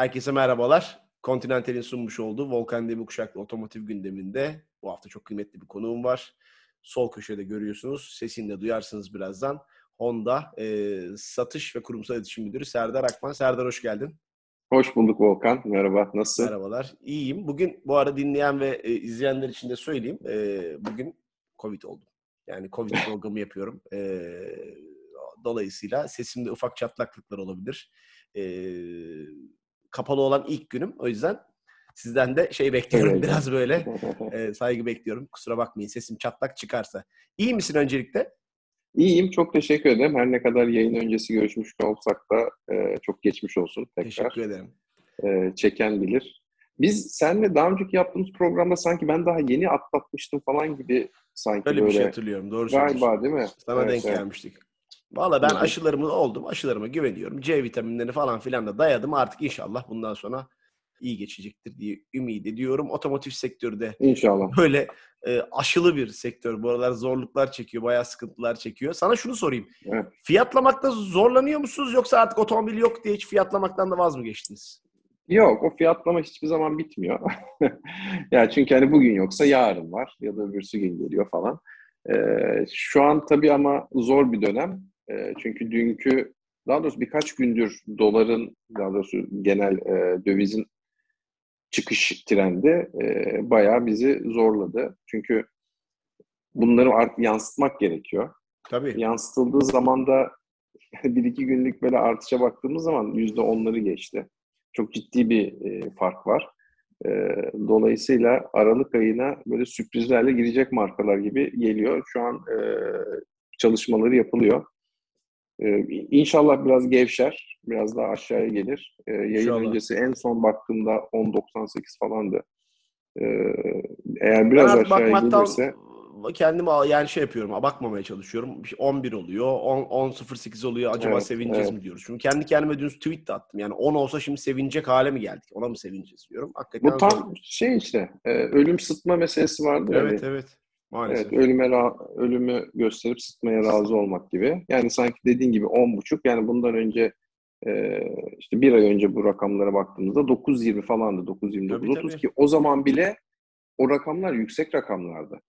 Herkese merhabalar. Continental'in sunmuş olduğu Volkan Demirkuşak'la otomotiv gündeminde bu hafta çok kıymetli bir konuğum var. Sol köşede görüyorsunuz. Sesini de duyarsınız birazdan. Honda e, Satış ve Kurumsal İletişim Müdürü Serdar Akman. Serdar hoş geldin. Hoş bulduk Volkan. Merhaba. Nasılsın? Merhabalar. İyiyim. Bugün bu ara dinleyen ve e, izleyenler için de söyleyeyim. E, bugün Covid oldum. Yani Covid programı yapıyorum. E, dolayısıyla sesimde ufak çatlaklıklar olabilir. E, kapalı olan ilk günüm. O yüzden sizden de şey bekliyorum evet. biraz böyle e, saygı bekliyorum. Kusura bakmayın sesim çatlak çıkarsa. İyi misin öncelikle? İyiyim. Çok teşekkür ederim. Her ne kadar yayın öncesi görüşmüş olsak da e, çok geçmiş olsun tekrar. Teşekkür ederim. E, çeken bilir. Biz seninle daha önceki yaptığımız programda sanki ben daha yeni atlatmıştım falan gibi sanki Öyle böyle. bir şey hatırlıyorum. Doğru Galiba söylüyorsun. değil mi? Sana evet, denk evet. gelmiştik. Valla ben aşılarımı oldum. Aşılarıma güveniyorum. C vitaminlerini falan filan da dayadım. Artık inşallah bundan sonra iyi geçecektir diye ümit ediyorum. Otomotiv sektörü de İnşallah. böyle e, aşılı bir sektör. Bu aralar zorluklar çekiyor, bayağı sıkıntılar çekiyor. Sana şunu sorayım. Evet. Fiyatlamakta zorlanıyor musunuz yoksa artık otomobil yok diye hiç fiyatlamaktan da vaz mı geçtiniz? Yok, o fiyatlama hiçbir zaman bitmiyor. ya çünkü hani bugün yoksa yarın var ya da öbürsü gün geliyor falan. Ee, şu an tabii ama zor bir dönem. Ee, çünkü dünkü, daha doğrusu birkaç gündür doların, daha doğrusu genel e, dövizin çıkış trendi e, bayağı bizi zorladı. Çünkü bunları artık yansıtmak gerekiyor. Tabii. Yansıtıldığı zaman da bir iki günlük böyle artışa baktığımız zaman yüzde onları geçti. Çok ciddi bir e, fark var. E, dolayısıyla Aralık ayına böyle sürprizlerle girecek markalar gibi geliyor. Şu an e, çalışmaları yapılıyor. Ee, inşallah biraz gevşer, biraz daha aşağıya gelir. Ee, yayın inşallah. öncesi en son baktığımda 10.98 falandı. Ee, eğer biraz ben aşağıya gelirse... Kendimi yani şey yapıyorum, bakmamaya çalışıyorum. 11 oluyor, 10, 10.08 oluyor. Acaba evet, sevineceğiz evet. mi diyoruz? Çünkü kendi kendime dün tweet de attım. Yani 10 olsa şimdi sevinecek hale mi geldik? Ona mı sevineceğiz diyorum. Hakikaten Bu tam zor. şey işte, e, ölüm sıtma meselesi vardı. Evet, yani. evet. Maalesef. Evet, ölüme ölümü gösterip sıtmaya razı olmak gibi. Yani sanki dediğin gibi 10.5 yani bundan önce e, işte bir ay önce bu rakamlara baktığımızda 9.20 falandı. 9.29 ki o zaman bile o rakamlar yüksek rakamlardı.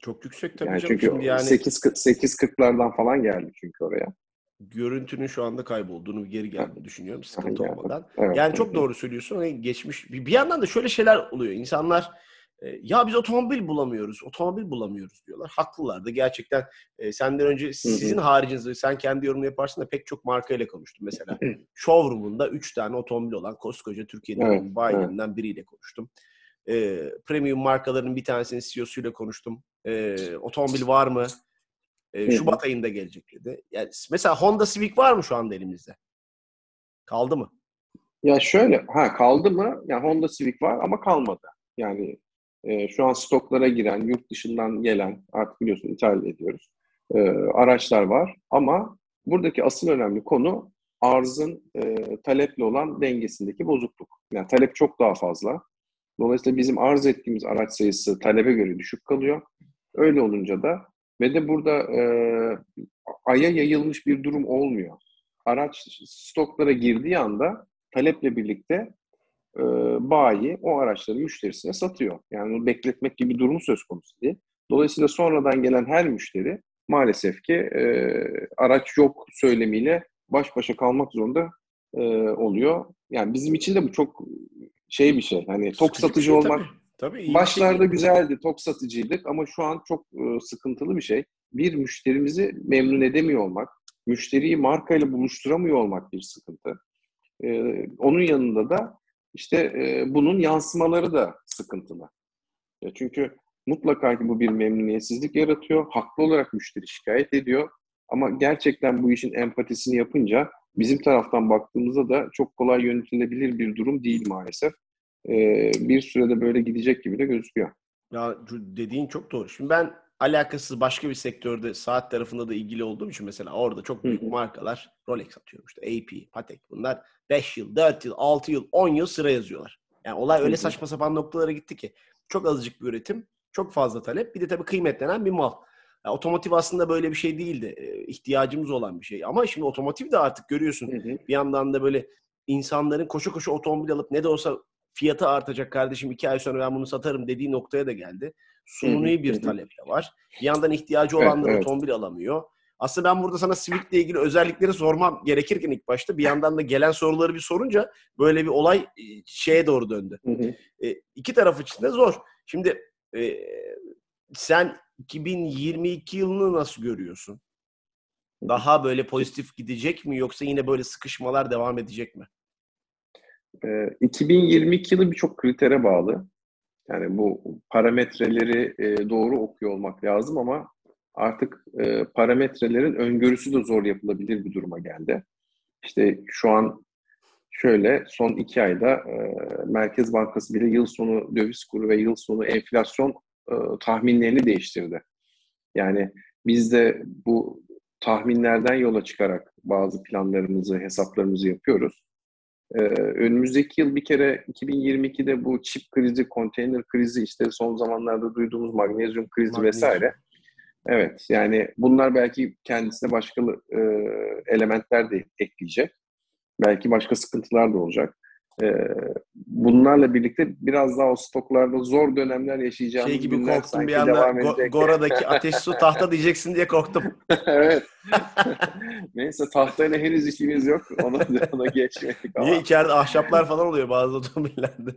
Çok yüksek tabii yani canım. Çünkü Şimdi yani 8 8.40'lardan falan geldi çünkü oraya. Görüntünün şu anda kaybolduğunu geri geldiğini düşünüyorum sıkıntı olmadan. Evet, yani çok doğru söylüyorsun. Hani geçmiş bir yandan da şöyle şeyler oluyor. İnsanlar ya biz otomobil bulamıyoruz, otomobil bulamıyoruz diyorlar. Haklılar da gerçekten e, senden önce sizin haricinizde sen kendi yorumunu yaparsın da pek çok marka ile konuştum mesela. Showroom'unda 3 tane otomobil olan koskoca Türkiye'nin evet, bayilerinden evet. biriyle konuştum. E, premium markaların bir tanesinin CEO'suyla konuştum. E, otomobil var mı? E, Şubat ayında gelecek dedi. Yani mesela Honda Civic var mı şu anda elimizde? Kaldı mı? Ya şöyle, ha kaldı mı? Yani Honda Civic var ama kalmadı. Yani e, şu an stoklara giren, yurt dışından gelen, artık biliyorsun ithal ediyoruz, e, araçlar var. Ama buradaki asıl önemli konu arzın e, taleple olan dengesindeki bozukluk. Yani talep çok daha fazla. Dolayısıyla bizim arz ettiğimiz araç sayısı talebe göre düşük kalıyor. Öyle olunca da ve de burada e, aya yayılmış bir durum olmuyor. Araç stoklara girdiği anda taleple birlikte e, bayi o araçları müşterisine satıyor. Yani onu bekletmek gibi bir durum söz konusu değil. Dolayısıyla sonradan gelen her müşteri maalesef ki e, araç yok söylemiyle baş başa kalmak zorunda e, oluyor. Yani bizim için de bu çok şey bir şey. Hani tok satıcı şey, olmak tabii. Tabii, başlarda şey. güzeldi, tok satıcıydık ama şu an çok e, sıkıntılı bir şey. Bir müşterimizi memnun edemiyor olmak, müşteriyi markayla buluşturamıyor olmak bir sıkıntı. E, onun yanında da işte e, bunun yansımaları da sıkıntılı. Ya çünkü mutlaka ki bu bir memnuniyetsizlik yaratıyor. Haklı olarak müşteri şikayet ediyor. Ama gerçekten bu işin empatisini yapınca bizim taraftan baktığımızda da çok kolay yönetilebilir bir durum değil maalesef. Ee, bir sürede böyle gidecek gibi de gözüküyor. Ya dediğin çok doğru. Şimdi ben alakasız başka bir sektörde saat tarafında da ilgili olduğum için mesela orada çok büyük markalar Rolex atıyorum işte AP, Patek bunlar 5 yıl, 4 yıl, 6 yıl, 10 yıl sıra yazıyorlar. Yani olay öyle saçma sapan noktalara gitti ki çok azıcık bir üretim, çok fazla talep bir de tabii kıymetlenen bir mal. Yani otomotiv aslında böyle bir şey değildi. E, ihtiyacımız olan bir şey. Ama şimdi otomotiv de artık görüyorsun. Hı hı. Bir yandan da böyle insanların koşu koşu otomobil alıp ne de olsa fiyatı artacak kardeşim iki ay sonra ben bunu satarım dediği noktaya da geldi. Suni bir talep de var. Bir yandan ihtiyacı olanlar evet, evet. otomobil alamıyor. Aslında ben burada sana Civic'le ilgili özellikleri sormam gerekirken ilk başta bir yandan da gelen soruları bir sorunca böyle bir olay e, şeye doğru döndü. Hı hı. E, iki taraf için de zor. Şimdi e, sen 2022 yılını nasıl görüyorsun? Daha böyle pozitif gidecek mi yoksa yine böyle sıkışmalar devam edecek mi? 2022 yılı birçok kritere bağlı. Yani bu parametreleri doğru okuyor olmak lazım ama artık parametrelerin öngörüsü de zor yapılabilir bir duruma geldi. İşte şu an şöyle son iki ayda Merkez Bankası bile yıl sonu döviz kuru ve yıl sonu enflasyon tahminlerini değiştirdi. Yani biz de bu tahminlerden yola çıkarak bazı planlarımızı, hesaplarımızı yapıyoruz. Ee, önümüzdeki yıl bir kere 2022'de bu çip krizi, konteyner krizi, işte son zamanlarda duyduğumuz magnezyum krizi magnezyum. vesaire. Evet, yani bunlar belki kendisine başka e, elementler de ekleyecek. Belki başka sıkıntılar da olacak. Ee, bunlarla birlikte biraz daha o stoklarda zor dönemler yaşayacağımız şey gibi günler korktum bir anda Go- Gora'daki ateş su tahta diyeceksin diye korktum. evet. Neyse tahtayla henüz işimiz yok. Ona, ona geçmedik ama. Niye içeride ahşaplar falan oluyor bazı otomobillerde?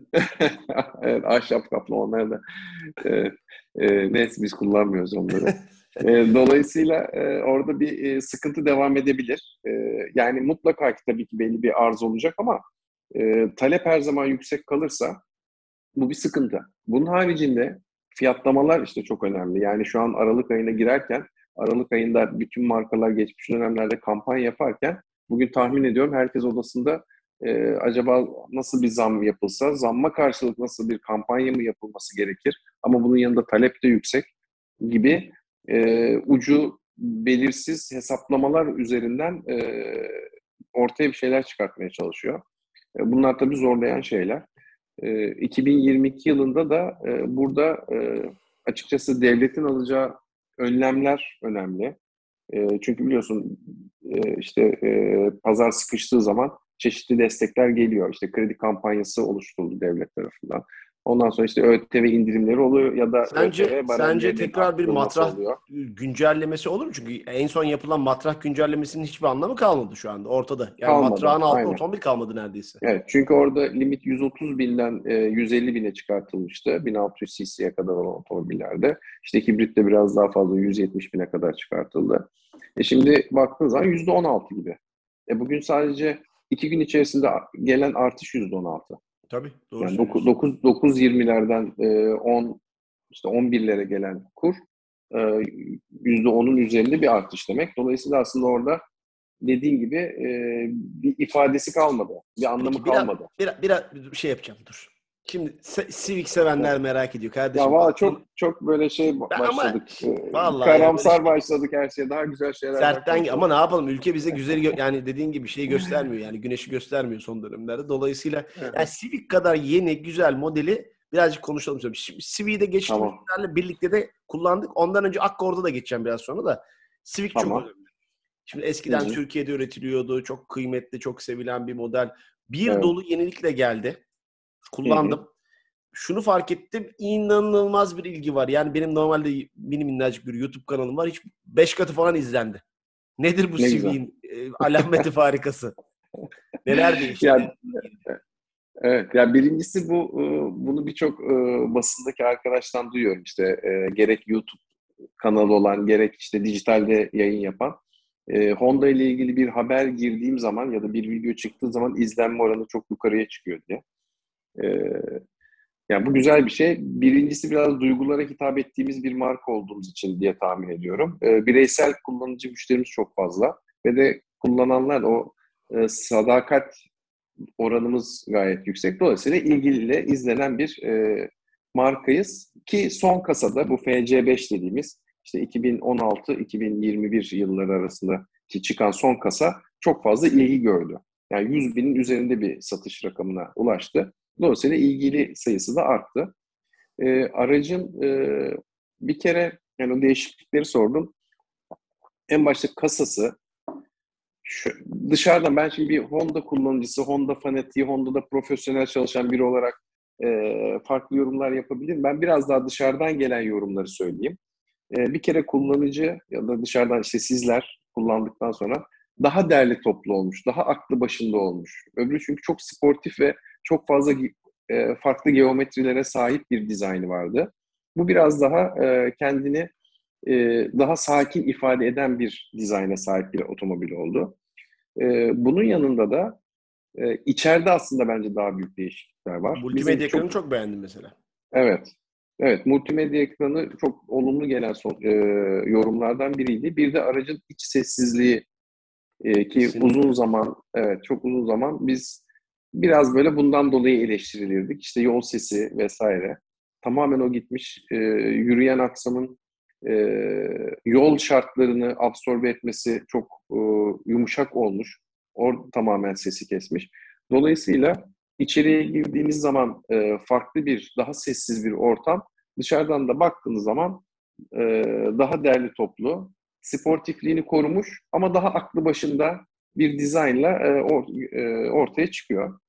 evet ahşap kaplı onlar da. Ee, e, neyse biz kullanmıyoruz onları. E, dolayısıyla e, orada bir e, sıkıntı devam edebilir. E, yani mutlaka ki tabii ki belli bir arz olacak ama e, talep her zaman yüksek kalırsa bu bir sıkıntı. Bunun haricinde fiyatlamalar işte çok önemli. Yani şu an Aralık ayına girerken Aralık ayında bütün markalar geçmiş dönemlerde kampanya yaparken bugün tahmin ediyorum herkes odasında e, acaba nasıl bir zam yapılsa, zamma karşılık nasıl bir kampanya mı yapılması gerekir? Ama bunun yanında talep de yüksek gibi e, ucu belirsiz hesaplamalar üzerinden e, ortaya bir şeyler çıkartmaya çalışıyor. E, bunlar tabii zorlayan şeyler. 2022 e, yılında da e, burada açıkçası devletin alacağı önlemler önemli. Çünkü biliyorsun işte pazar sıkıştığı zaman çeşitli destekler geliyor. İşte kredi kampanyası oluşturuldu devlet tarafından. Ondan sonra işte ÖTV indirimleri oluyor ya da sence, ÖTV sence tekrar bir matrah oluyor. güncellemesi olur mu? Çünkü en son yapılan matrah güncellemesinin hiçbir anlamı kalmadı şu anda ortada. Yani kalmadı, matrahın altında aynen. otomobil kalmadı neredeyse. Evet çünkü orada limit 130 binden 150 e, bine çıkartılmıştı. 1600 cc'ye kadar olan otomobillerde. İşte hibrit de biraz daha fazla 170 bine kadar çıkartıldı. E şimdi baktığınız zaman %16 gibi. E bugün sadece iki gün içerisinde gelen artış %16. Tabii. Doğru yani 9, 9, 9 20'lerden e, 10 işte 11'lere gelen kur e, %10'un üzerinde bir artış demek. Dolayısıyla aslında orada dediğin gibi e, bir ifadesi kalmadı. Bir anlamı Peki, biraz, kalmadı. Biraz, biraz, bir şey yapacağım dur. Şimdi Civic sevenler merak ediyor kardeşim. Ya valla çok çok böyle şey başladık. Ama, e, vallahi karamsar yani başladık her şeye. Daha güzel şeyler. Sertten ama ne yapalım ülke bize güzel yani dediğin gibi şey göstermiyor yani güneşi göstermiyor son dönemlerde. Dolayısıyla evet. yani Civic kadar yeni güzel modeli birazcık konuşalım istiyorum. Şimdi Civic'i de geçtiğimiz tamam. birlikte de kullandık. Ondan önce Accord'a da geçeceğim biraz sonra da. Civic tamam. çok önemli. Şimdi eskiden Hı-hı. Türkiye'de üretiliyordu. Çok kıymetli, çok sevilen bir model. Bir evet. dolu yenilikle geldi. Kullandım. Hı-hı. Şunu fark ettim. inanılmaz bir ilgi var. Yani benim normalde mini minnacık bir YouTube kanalım var. Hiç beş katı falan izlendi. Nedir bu ne CV'nin e, alameti farikası? Neler değişti? Yani, evet. Ya birincisi bu e, bunu birçok e, basındaki arkadaştan duyuyorum işte e, gerek YouTube kanalı olan gerek işte dijitalde yayın yapan Honda ile ilgili bir haber girdiğim zaman ya da bir video çıktığı zaman izlenme oranı çok yukarıya çıkıyor diye. Yani bu güzel bir şey. Birincisi biraz duygulara hitap ettiğimiz bir marka olduğumuz için diye tahmin ediyorum. bireysel kullanıcı müşterimiz çok fazla ve de kullananlar o sadakat oranımız gayet yüksek. Dolayısıyla ilgiliyle izlenen bir markayız ki son kasada bu FC5 dediğimiz işte 2016-2021 yılları arasında ki çıkan son kasa çok fazla ilgi gördü. Yani 100 binin üzerinde bir satış rakamına ulaştı. Dolayısıyla ilgili sayısı da arttı. E, aracın e, bir kere yani o değişiklikleri sordum. En başta kasası şu, dışarıdan ben şimdi bir Honda kullanıcısı, Honda fanatiği, Honda'da profesyonel çalışan biri olarak e, farklı yorumlar yapabilirim. Ben biraz daha dışarıdan gelen yorumları söyleyeyim. E, bir kere kullanıcı ya da dışarıdan işte sizler kullandıktan sonra daha değerli toplu olmuş, daha aklı başında olmuş. Öbürü çünkü çok sportif ve çok fazla e, farklı geometrilere sahip bir dizaynı vardı. Bu biraz daha e, kendini e, daha sakin ifade eden bir dizayna sahip bir otomobil oldu. E, bunun yanında da e, içeride aslında bence daha büyük değişiklikler var. Multimedya ekranı çok, çok beğendim mesela. Evet. Evet, multimedya ekranı çok olumlu gelen son, e, yorumlardan biriydi. Bir de aracın iç sessizliği e, ki Kesinlikle. uzun zaman, evet çok uzun zaman biz biraz böyle bundan dolayı eleştirilirdik. İşte yol sesi vesaire. Tamamen o gitmiş. E, yürüyen aksamın e, yol şartlarını absorbe etmesi çok e, yumuşak olmuş. Or tamamen sesi kesmiş. Dolayısıyla içeriye girdiğiniz zaman e, farklı bir, daha sessiz bir ortam. Dışarıdan da baktığınız zaman e, daha değerli toplu, sportifliğini korumuş ama daha aklı başında bir dizaynla e, or, e, ortaya çıkıyor.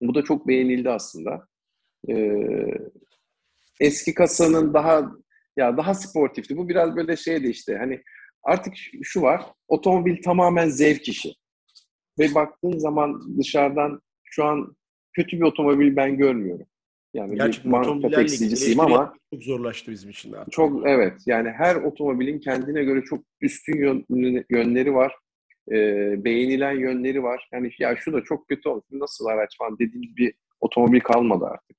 Bu da çok beğenildi aslında. E, eski kasanın daha ya daha sportifti. Bu biraz böyle şeydi işte hani artık şu var. Otomobil tamamen zevk işi. Ve baktığın zaman dışarıdan şu an kötü bir otomobil ben görmüyorum. Yani Gerçekten bir marka tekstilcisiyim ama çok zorlaştı bizim için artık. Çok evet. Yani her otomobilin kendine göre çok üstün yönleri var. E, beğenilen yönleri var. Yani ya şu da çok kötü olmuş. Nasıl araç falan dediğimiz bir otomobil kalmadı artık.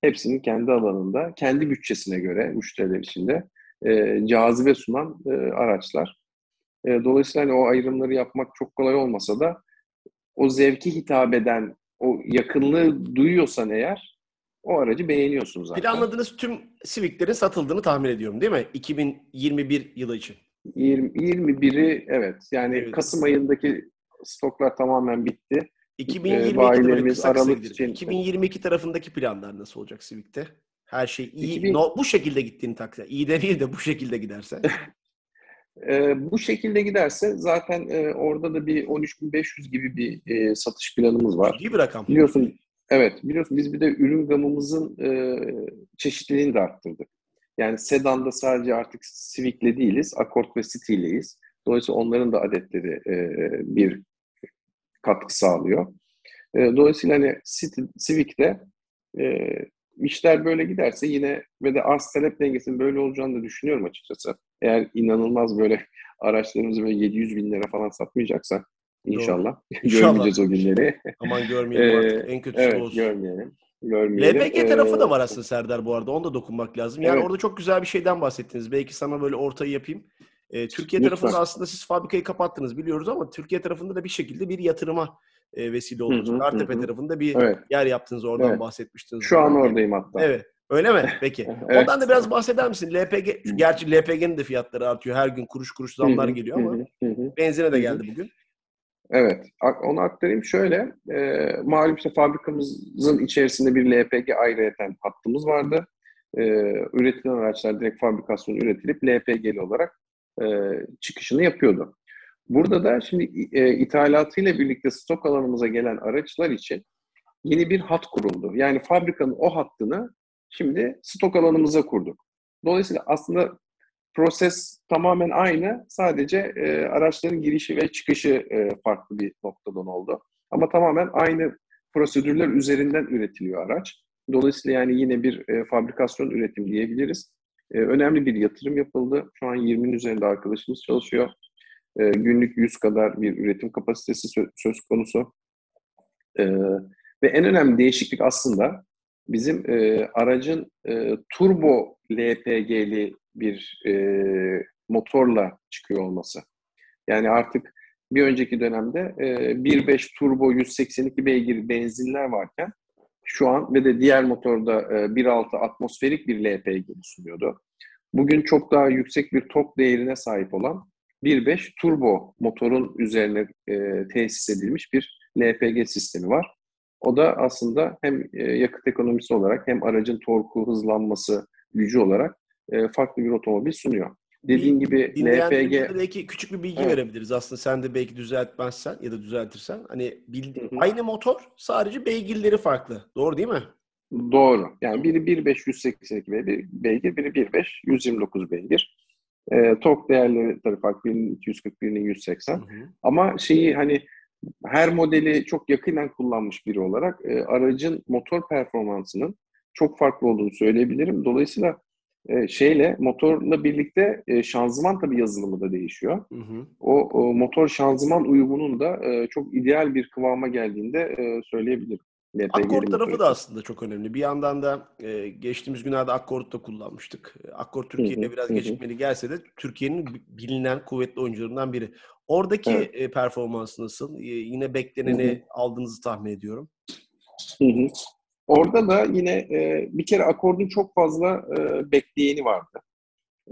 Hepsinin kendi alanında, kendi bütçesine göre müşteriler içinde e, cazibe sunan e, araçlar. E, dolayısıyla hani o ayrımları yapmak çok kolay olmasa da o zevki hitap eden, o yakınlığı duyuyorsan eğer o aracı beğeniyorsun zaten. Planladığınız tüm Civic'lerin satıldığını tahmin ediyorum değil mi? 2021 yılı için. 20, 21'i evet. Yani evet. Kasım ayındaki stoklar tamamen bitti. 2022'de kısa Aralık kısa için... 2022 tarafındaki planlar nasıl olacak Civic'te? Her şey iyi. 2000... No, bu şekilde gittiğini takdirde. İyi de değil de bu şekilde giderse. E, bu şekilde giderse zaten e, orada da bir 13.500 gibi bir e, satış planımız var. İyi bir rakam. Biliyorsun, evet biliyorsun biz bir de ürün gamımızın e, çeşitliliğini de arttırdık. Yani sedanda sadece artık Civic'le değiliz, Accord ve City'leyiz. Dolayısıyla onların da adetleri e, bir katkı sağlıyor. E, dolayısıyla hani Civic'te e, işler böyle giderse yine ve de arz talep dengesinin böyle olacağını da düşünüyorum açıkçası. Eğer inanılmaz böyle araçlarımızı böyle 700 bin lira falan satmayacaksa inşallah görmeyeceğiz o günleri. Aman görmeyelim artık. en kötüsü evet, olsun. görmeyelim. Görmeyelim. LPG tarafı da var aslında Serdar bu arada. Onu da dokunmak lazım. Yani evet. orada çok güzel bir şeyden bahsettiniz. Belki sana böyle ortayı yapayım. Ee, Türkiye Lütfen. tarafında aslında siz fabrikayı kapattınız biliyoruz ama Türkiye tarafında da bir şekilde bir yatırıma e, vesile oldunuz. Kartepe tarafında bir evet. yer yaptınız oradan evet. bahsetmiştiniz. Şu an oradayım hatta. Evet. Öyle mi? Peki. evet. Ondan da biraz bahseder misin? LPG, gerçi LPG'nin de fiyatları artıyor. Her gün kuruş kuruş zamlar geliyor ama benzine de geldi bugün. Evet, onu aktarayım. Şöyle, e, malum işte fabrikamızın içerisinde bir LPG ayrıyeten hattımız vardı. E, üretilen araçlar direkt fabrikasyon üretilip LPG'li olarak e, çıkışını yapıyordu. Burada da şimdi e, ithalatıyla birlikte stok alanımıza gelen araçlar için yeni bir hat kuruldu. Yani fabrikanın o hattını şimdi stok alanımıza kurduk. Dolayısıyla aslında proses tamamen aynı. Sadece e, araçların girişi ve çıkışı e, farklı bir noktadan oldu. Ama tamamen aynı prosedürler üzerinden üretiliyor araç. Dolayısıyla yani yine bir e, fabrikasyon üretim diyebiliriz. E, önemli bir yatırım yapıldı. Şu an 20'nin üzerinde arkadaşımız çalışıyor. E, günlük 100 kadar bir üretim kapasitesi sö- söz konusu. E, ve en önemli değişiklik aslında bizim e, aracın e, turbo LPG'li bir e, motorla çıkıyor olması. Yani artık bir önceki dönemde e, 1.5 turbo 182 beygir benzinler varken şu an ve de diğer motorda e, 1.6 atmosferik bir LPG sunuyordu. Bugün çok daha yüksek bir tok değerine sahip olan 1.5 turbo motorun üzerine e, tesis edilmiş bir LPG sistemi var. O da aslında hem e, yakıt ekonomisi olarak hem aracın torku, hızlanması, gücü olarak e, farklı bir otomobil sunuyor. dediğin gibi LPG belki küçük bir bilgi evet. verebiliriz aslında sen de belki düzeltmezsen ya da düzeltirsen. Hani bildi, aynı motor sadece beygirleri farklı. Doğru değil mi? Doğru. Yani biri 1.5 182 beygir, biri 1.5 129 beygir. E, tork değerleri tabii farklı. Birinin 240, birinin 180. Hı hı. Ama şeyi hani her modeli çok yakından kullanmış biri olarak e, aracın motor performansının çok farklı olduğunu söyleyebilirim. Dolayısıyla e, şeyle motorla birlikte e, şanzıman tabii yazılımı da değişiyor. Hı hı. O, o motor şanzıman uyumunun da e, çok ideal bir kıvama geldiğinde e, söyleyebilirim. Akkor tarafı da aslında çok önemli. Bir yandan da e, geçtiğimiz günlerde Akkord'u da kullanmıştık. Akkor Türkiye'de biraz gecikmeli gelse de Türkiye'nin bilinen kuvvetli oyuncularından biri. Oradaki evet. e, performans nasıl? E, yine bekleneni hı hı. aldığınızı tahmin ediyorum. Hı hı. Orada da yine e, bir kere akordun çok fazla e, bekleyeni vardı.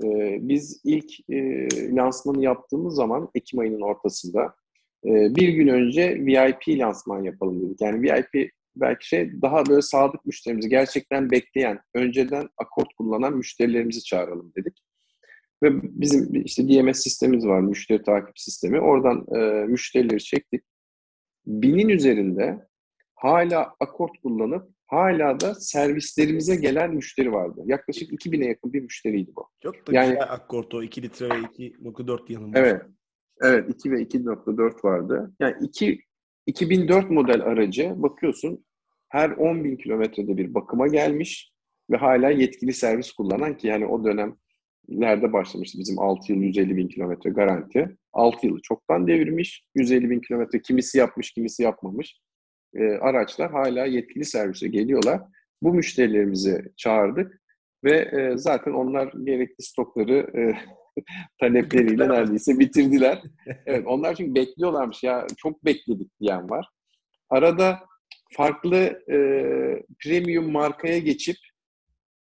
E, biz ilk e, lansmanı yaptığımız zaman Ekim ayının ortasında e, bir gün önce VIP lansman yapalım dedik. Yani VIP belki şey daha böyle sadık müşterimizi gerçekten bekleyen, önceden akort kullanan müşterilerimizi çağıralım dedik. Ve bizim işte DMS sistemimiz var, müşteri takip sistemi. Oradan e, müşterileri çektik. Binin üzerinde hala akort kullanıp hala da servislerimize gelen müşteri vardı. Yaklaşık 2000'e yakın bir müşteriydi bu. Çok da yani, güzel akort o 2 litre ve 2.4 yanında. Evet. Evet 2 ve 2.4 vardı. Yani 2 2004 model aracı bakıyorsun her 10 bin kilometrede bir bakıma gelmiş ve hala yetkili servis kullanan ki yani o dönemlerde başlamıştı bizim 6 yıl 150 bin kilometre garanti. 6 yılı çoktan devirmiş. 150 bin kilometre kimisi yapmış kimisi yapmamış e, araçlar hala yetkili servise geliyorlar. Bu müşterilerimizi çağırdık ve e, zaten onlar gerekli stokları e, talepleriyle neredeyse bitirdiler. Evet, onlar çünkü bekliyorlarmış ya çok bekledik diyen var. Arada farklı e, premium markaya geçip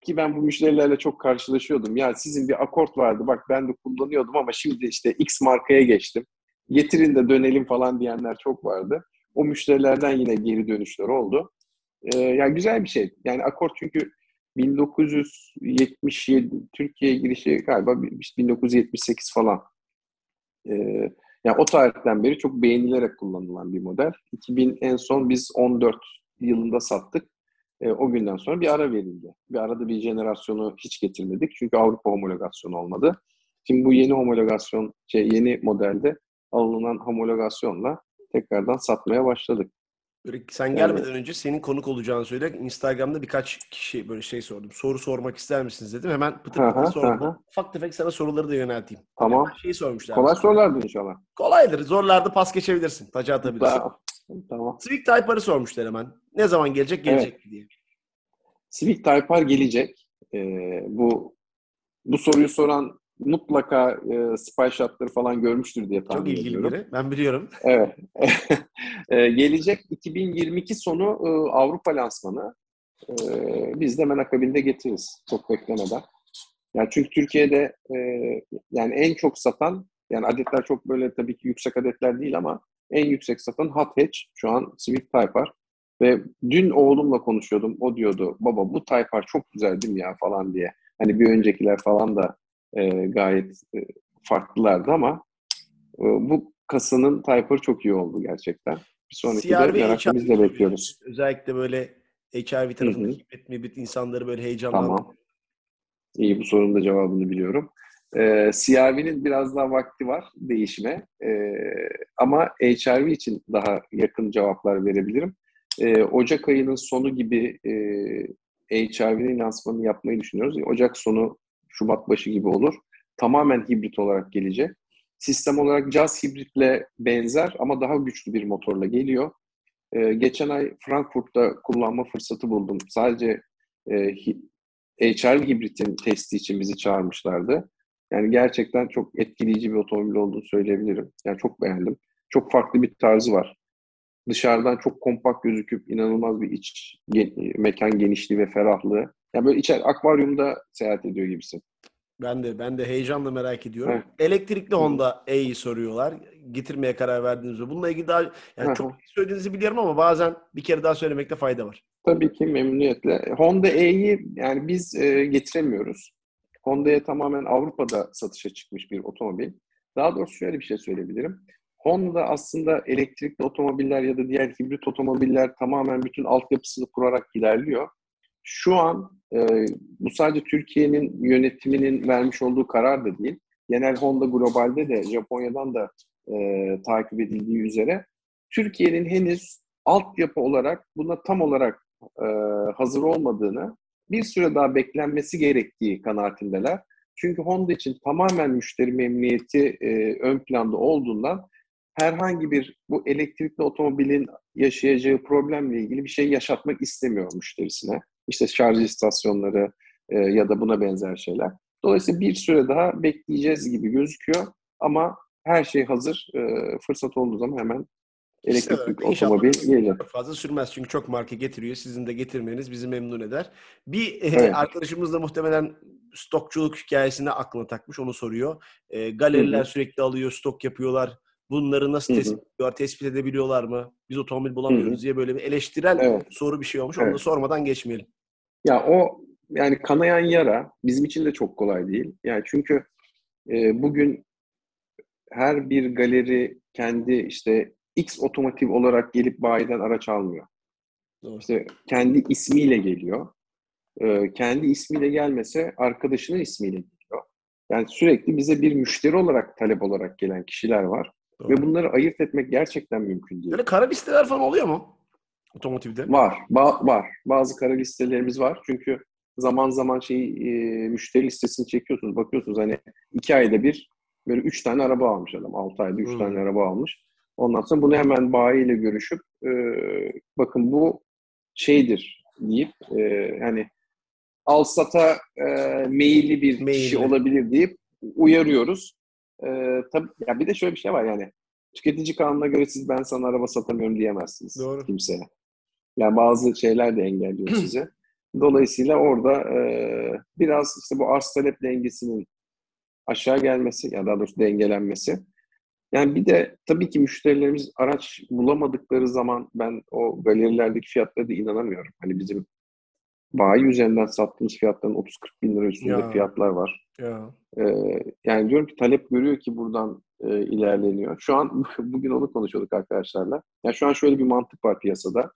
ki ben bu müşterilerle çok karşılaşıyordum. Ya sizin bir akort vardı bak ben de kullanıyordum ama şimdi işte X markaya geçtim. Getirin de dönelim falan diyenler çok vardı. O müşterilerden yine geri dönüşler oldu. Ee, yani güzel bir şey. Yani akort çünkü 1977 Türkiye'ye girişi galiba 1978 falan. Ee, yani o tarihten beri çok beğenilerek kullanılan bir model. 2000 en son biz 14 yılında sattık. Ee, o günden sonra bir ara verildi. Bir arada bir jenerasyonu hiç getirmedik. Çünkü Avrupa homologasyonu olmadı. Şimdi bu yeni homologasyon, şey, yeni modelde alınan homologasyonla tekrardan satmaya başladık. Böyle sen gelmeden yani, önce senin konuk olacağını söyle. Instagram'da birkaç kişi böyle şey sordum. Soru sormak ister misiniz dedim. Hemen pıtır pıtır sordum. Aha. Ufak tefek sana soruları da yönelteyim. Tamam. Hemen şeyi sormuşlar. Kolay sorulardı inşallah. Kolaydır. Zorlarda pas geçebilirsin. Taca atabilirsin. Tamam. tamam. Civic Type-R'ı sormuşlar hemen. Ne zaman gelecek? Gelecek evet. diye. Civic Type-R gelecek. Ee, bu bu soruyu soran mutlaka e, spy shotları falan görmüştür diye tahmin Çok ediyorum. Çok ilgili biri. Ben biliyorum. Evet. e, gelecek 2022 sonu e, Avrupa lansmanı. E, biz de hemen akabinde getiririz. Çok beklemeden. Yani çünkü Türkiye'de e, yani en çok satan yani adetler çok böyle tabii ki yüksek adetler değil ama en yüksek satan hot hatch şu an Civic Type R. Ve dün oğlumla konuşuyordum. O diyordu baba bu Type R çok güzel değil mi ya falan diye. Hani bir öncekiler falan da e, gayet e, farklılardı ama e, bu kasanın Typer çok iyi oldu gerçekten. Bir sonraki CR de merakla biz de bekliyoruz. Özellikle böyle HRV tarafındaki hibrit mibrit insanları böyle heyecanlandı. Tamam. İyi bu sorunun da cevabını biliyorum. Ee, CRV'nin biraz daha vakti var değişime. Ee, ama HRV için daha yakın cevaplar verebilirim. Ee, Ocak ayının sonu gibi e, HRV'nin lansmanını yapmayı düşünüyoruz. Ocak sonu Şubat başı gibi olur. Tamamen hibrit olarak gelecek. Sistem olarak Jazz hibritle benzer ama daha güçlü bir motorla geliyor. Ee, geçen ay Frankfurt'ta kullanma fırsatı buldum. Sadece e, HR hibritin testi için bizi çağırmışlardı. Yani gerçekten çok etkileyici bir otomobil olduğunu söyleyebilirim. Yani çok beğendim. Çok farklı bir tarzı var. Dışarıdan çok kompakt gözüküp inanılmaz bir iç mekan genişliği ve ferahlığı. Yani böyle içer akvaryumda seyahat ediyor gibisin. Ben de ben de heyecanla merak ediyorum. Evet. Elektrikli Honda E'yi soruyorlar. Getirmeye karar verdiğinizde. Bununla ilgili daha yani çok söylediğinizi biliyorum ama bazen bir kere daha söylemekte fayda var. Tabii ki memnuniyetle. Honda E'yi yani biz e, getiremiyoruz. Honda'ya tamamen Avrupa'da satışa çıkmış bir otomobil. Daha doğrusu şöyle bir şey söyleyebilirim. Honda aslında elektrikli otomobiller ya da diğer hibrit otomobiller tamamen bütün altyapısını kurarak ilerliyor. Şu an e, bu sadece Türkiye'nin yönetiminin vermiş olduğu karar da değil. Genel Honda globalde de Japonya'dan da e, takip edildiği üzere Türkiye'nin henüz altyapı olarak buna tam olarak e, hazır olmadığını, bir süre daha beklenmesi gerektiği kanaatindeler. Çünkü Honda için tamamen müşteri memnuniyeti e, ön planda olduğundan herhangi bir bu elektrikli otomobilin yaşayacağı problemle ilgili bir şey yaşatmak istemiyor müşterisine. İşte şarj istasyonları e, ya da buna benzer şeyler. Dolayısıyla bir süre daha bekleyeceğiz gibi gözüküyor ama her şey hazır. E, fırsat olduğu zaman hemen elektrikli otomobil gelecek. Fazla sürmez çünkü çok marka getiriyor. Sizin de getirmeniz bizi memnun eder. Bir e, evet. arkadaşımız da muhtemelen stokçuluk hikayesini aklına takmış. Onu soruyor. E, galeriler Hı-hı. sürekli alıyor, stok yapıyorlar. Bunları nasıl tespit ediyorlar, tespit edebiliyorlar mı? Biz otomobil bulamıyoruz Hı-hı. diye böyle bir eleştirel evet. soru bir şey olmuş. Onu evet. da sormadan geçmeyelim. Ya o yani kanayan yara bizim için de çok kolay değil. Yani çünkü e, bugün her bir galeri kendi işte X otomotiv olarak gelip bayiden araç almıyor. Doğru. İşte kendi ismiyle geliyor. Ee, kendi ismiyle gelmese arkadaşının ismiyle geliyor. Yani sürekli bize bir müşteri olarak talep olarak gelen kişiler var. Doğru. Ve bunları ayırt etmek gerçekten mümkün değil. Böyle kara listeler falan oluyor mu? Otomotivde. Var. Ba- var. Bazı kara listelerimiz var. Çünkü zaman zaman şey e, müşteri listesini çekiyorsunuz. Bakıyorsunuz hani iki ayda bir böyle üç tane araba almış adam. Altı ayda üç hmm. tane araba almış. Ondan sonra bunu hemen bayiyle görüşüp e, bakın bu şeydir deyip e, yani al sata e, meyilli bir meyilli. kişi olabilir deyip uyarıyoruz. E, tabii ya bir de şöyle bir şey var yani tüketici kanununa göre siz ben sana araba satamıyorum diyemezsiniz Doğru. kimseye. Yani bazı şeyler de engelliyor sizi. Dolayısıyla orada e, biraz işte bu arz talep dengesinin aşağı gelmesi ya daha doğrusu dengelenmesi yani bir de tabii ki müşterilerimiz araç bulamadıkları zaman ben o galerilerdeki fiyatlara da inanamıyorum. Hani bizim bayi üzerinden sattığımız fiyatların 30-40 bin lira üstünde ya. fiyatlar var. Ya. Ee, yani diyorum ki talep görüyor ki buradan e, ilerleniyor. Şu an bugün onu konuşuyorduk arkadaşlarla. Yani şu an şöyle bir mantık var piyasada.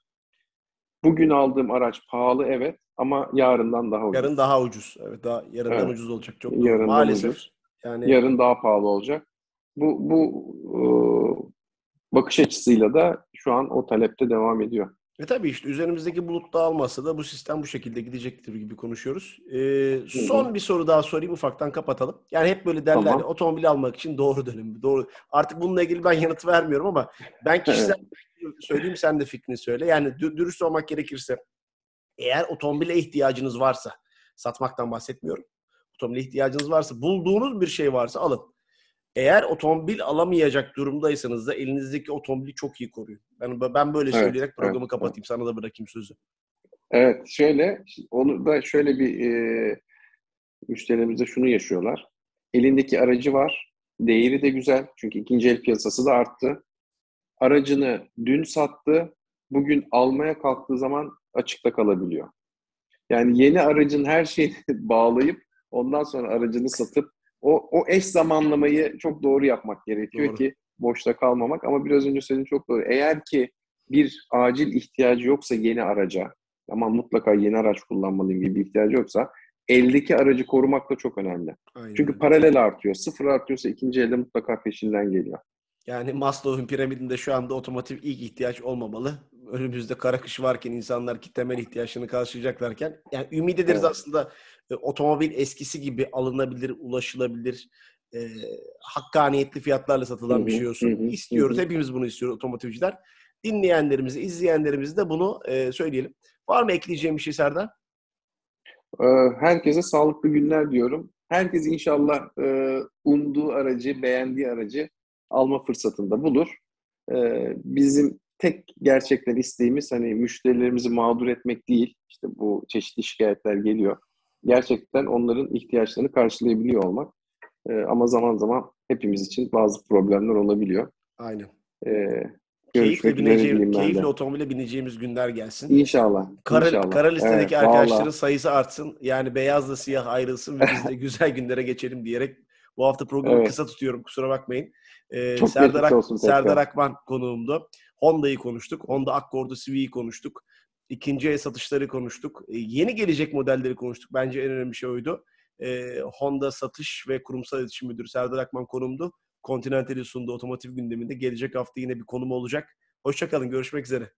Bugün aldığım araç pahalı evet ama yarından daha ucuz. Yarın daha ucuz. Evet daha yarından evet. ucuz olacak çok doğru. Maalesef. Ucuz. Yani yarın daha pahalı olacak bu, bu e, bakış açısıyla da şu an o talepte devam ediyor. E tabii işte üzerimizdeki bulut dağılmasa da bu sistem bu şekilde gidecektir gibi konuşuyoruz. Ee, son bir soru daha sorayım ufaktan kapatalım. Yani hep böyle derler tamam. otomobil almak için doğru dönem. Doğru. Artık bununla ilgili ben yanıt vermiyorum ama ben kişisel söyleyeyim sen de fikrini söyle. Yani dürüst olmak gerekirse eğer otomobile ihtiyacınız varsa satmaktan bahsetmiyorum. Otomobile ihtiyacınız varsa bulduğunuz bir şey varsa alın. Eğer otomobil alamayacak durumdaysanız da elinizdeki otomobili çok iyi koruyun. Ben ben böyle evet, söyleyerek programı evet, kapatayım. Evet. Sana da bırakayım sözü. Evet, şöyle onu da şöyle bir e, müşterilerimizde şunu yaşıyorlar. Elindeki aracı var. Değeri de güzel. Çünkü ikinci el piyasası da arttı. Aracını dün sattı. Bugün almaya kalktığı zaman açıkta kalabiliyor. Yani yeni aracın her şeyini bağlayıp ondan sonra aracını satıp o, o eş zamanlamayı çok doğru yapmak gerekiyor doğru. ki boşta kalmamak. Ama biraz önce söylediğim çok doğru. Eğer ki bir acil ihtiyacı yoksa yeni araca, ama mutlaka yeni araç kullanmalıyım gibi bir ihtiyacı yoksa eldeki aracı korumak da çok önemli. Aynen. Çünkü paralel artıyor. Sıfır artıyorsa ikinci elde mutlaka peşinden geliyor. Yani Maslow'un piramidinde şu anda otomotiv ilk ihtiyaç olmamalı. Önümüzde kara kış varken insanlar ki temel ihtiyaçlarını karşılayacaklarken yani ümit ederiz evet. aslında e, otomobil eskisi gibi alınabilir, ulaşılabilir, e, hakkaniyetli fiyatlarla satılan bir şey olsun. Hı hı, İstiyoruz. Hı. Hepimiz bunu istiyoruz otomotivciler. Dinleyenlerimize, izleyenlerimize de bunu e, söyleyelim. Var mı ekleyeceğim bir şey Serdar? Ee, herkese sağlıklı günler diyorum. Herkes inşallah e, umduğu aracı, beğendiği aracı alma fırsatında bulur. Ee, bizim tek gerçekten isteğimiz hani müşterilerimizi mağdur etmek değil. İşte bu çeşitli şikayetler geliyor gerçekten onların ihtiyaçlarını karşılayabiliyor olmak. E, ama zaman zaman hepimiz için bazı problemler olabiliyor. Aynen. E, keyifle bineceğim, keyifle otomobile bineceğimiz günler gelsin. İnşallah. Kara, inşallah. kara listedeki Evet, arkadaşların vallahi. sayısı artsın. Yani beyazla siyah ayrılsın ve biz de güzel günlere geçelim diyerek bu hafta programı Evet. kısa tutuyorum. Kusura bakmayın. Ee, Çok Serdar, Ak- olsun tekrar. Serdar Akman konuğumdu. Honda'yı konuştuk. Honda Accord'u Civic'i konuştuk. İkinci el satışları konuştuk. Ee, yeni gelecek modelleri konuştuk. Bence en önemli şey oydu. Ee, Honda Satış ve Kurumsal İletişim Müdürü Serdar Akman konumdu. Continental'i sunduğu otomotiv gündeminde gelecek hafta yine bir konum olacak. Hoşçakalın. Görüşmek üzere.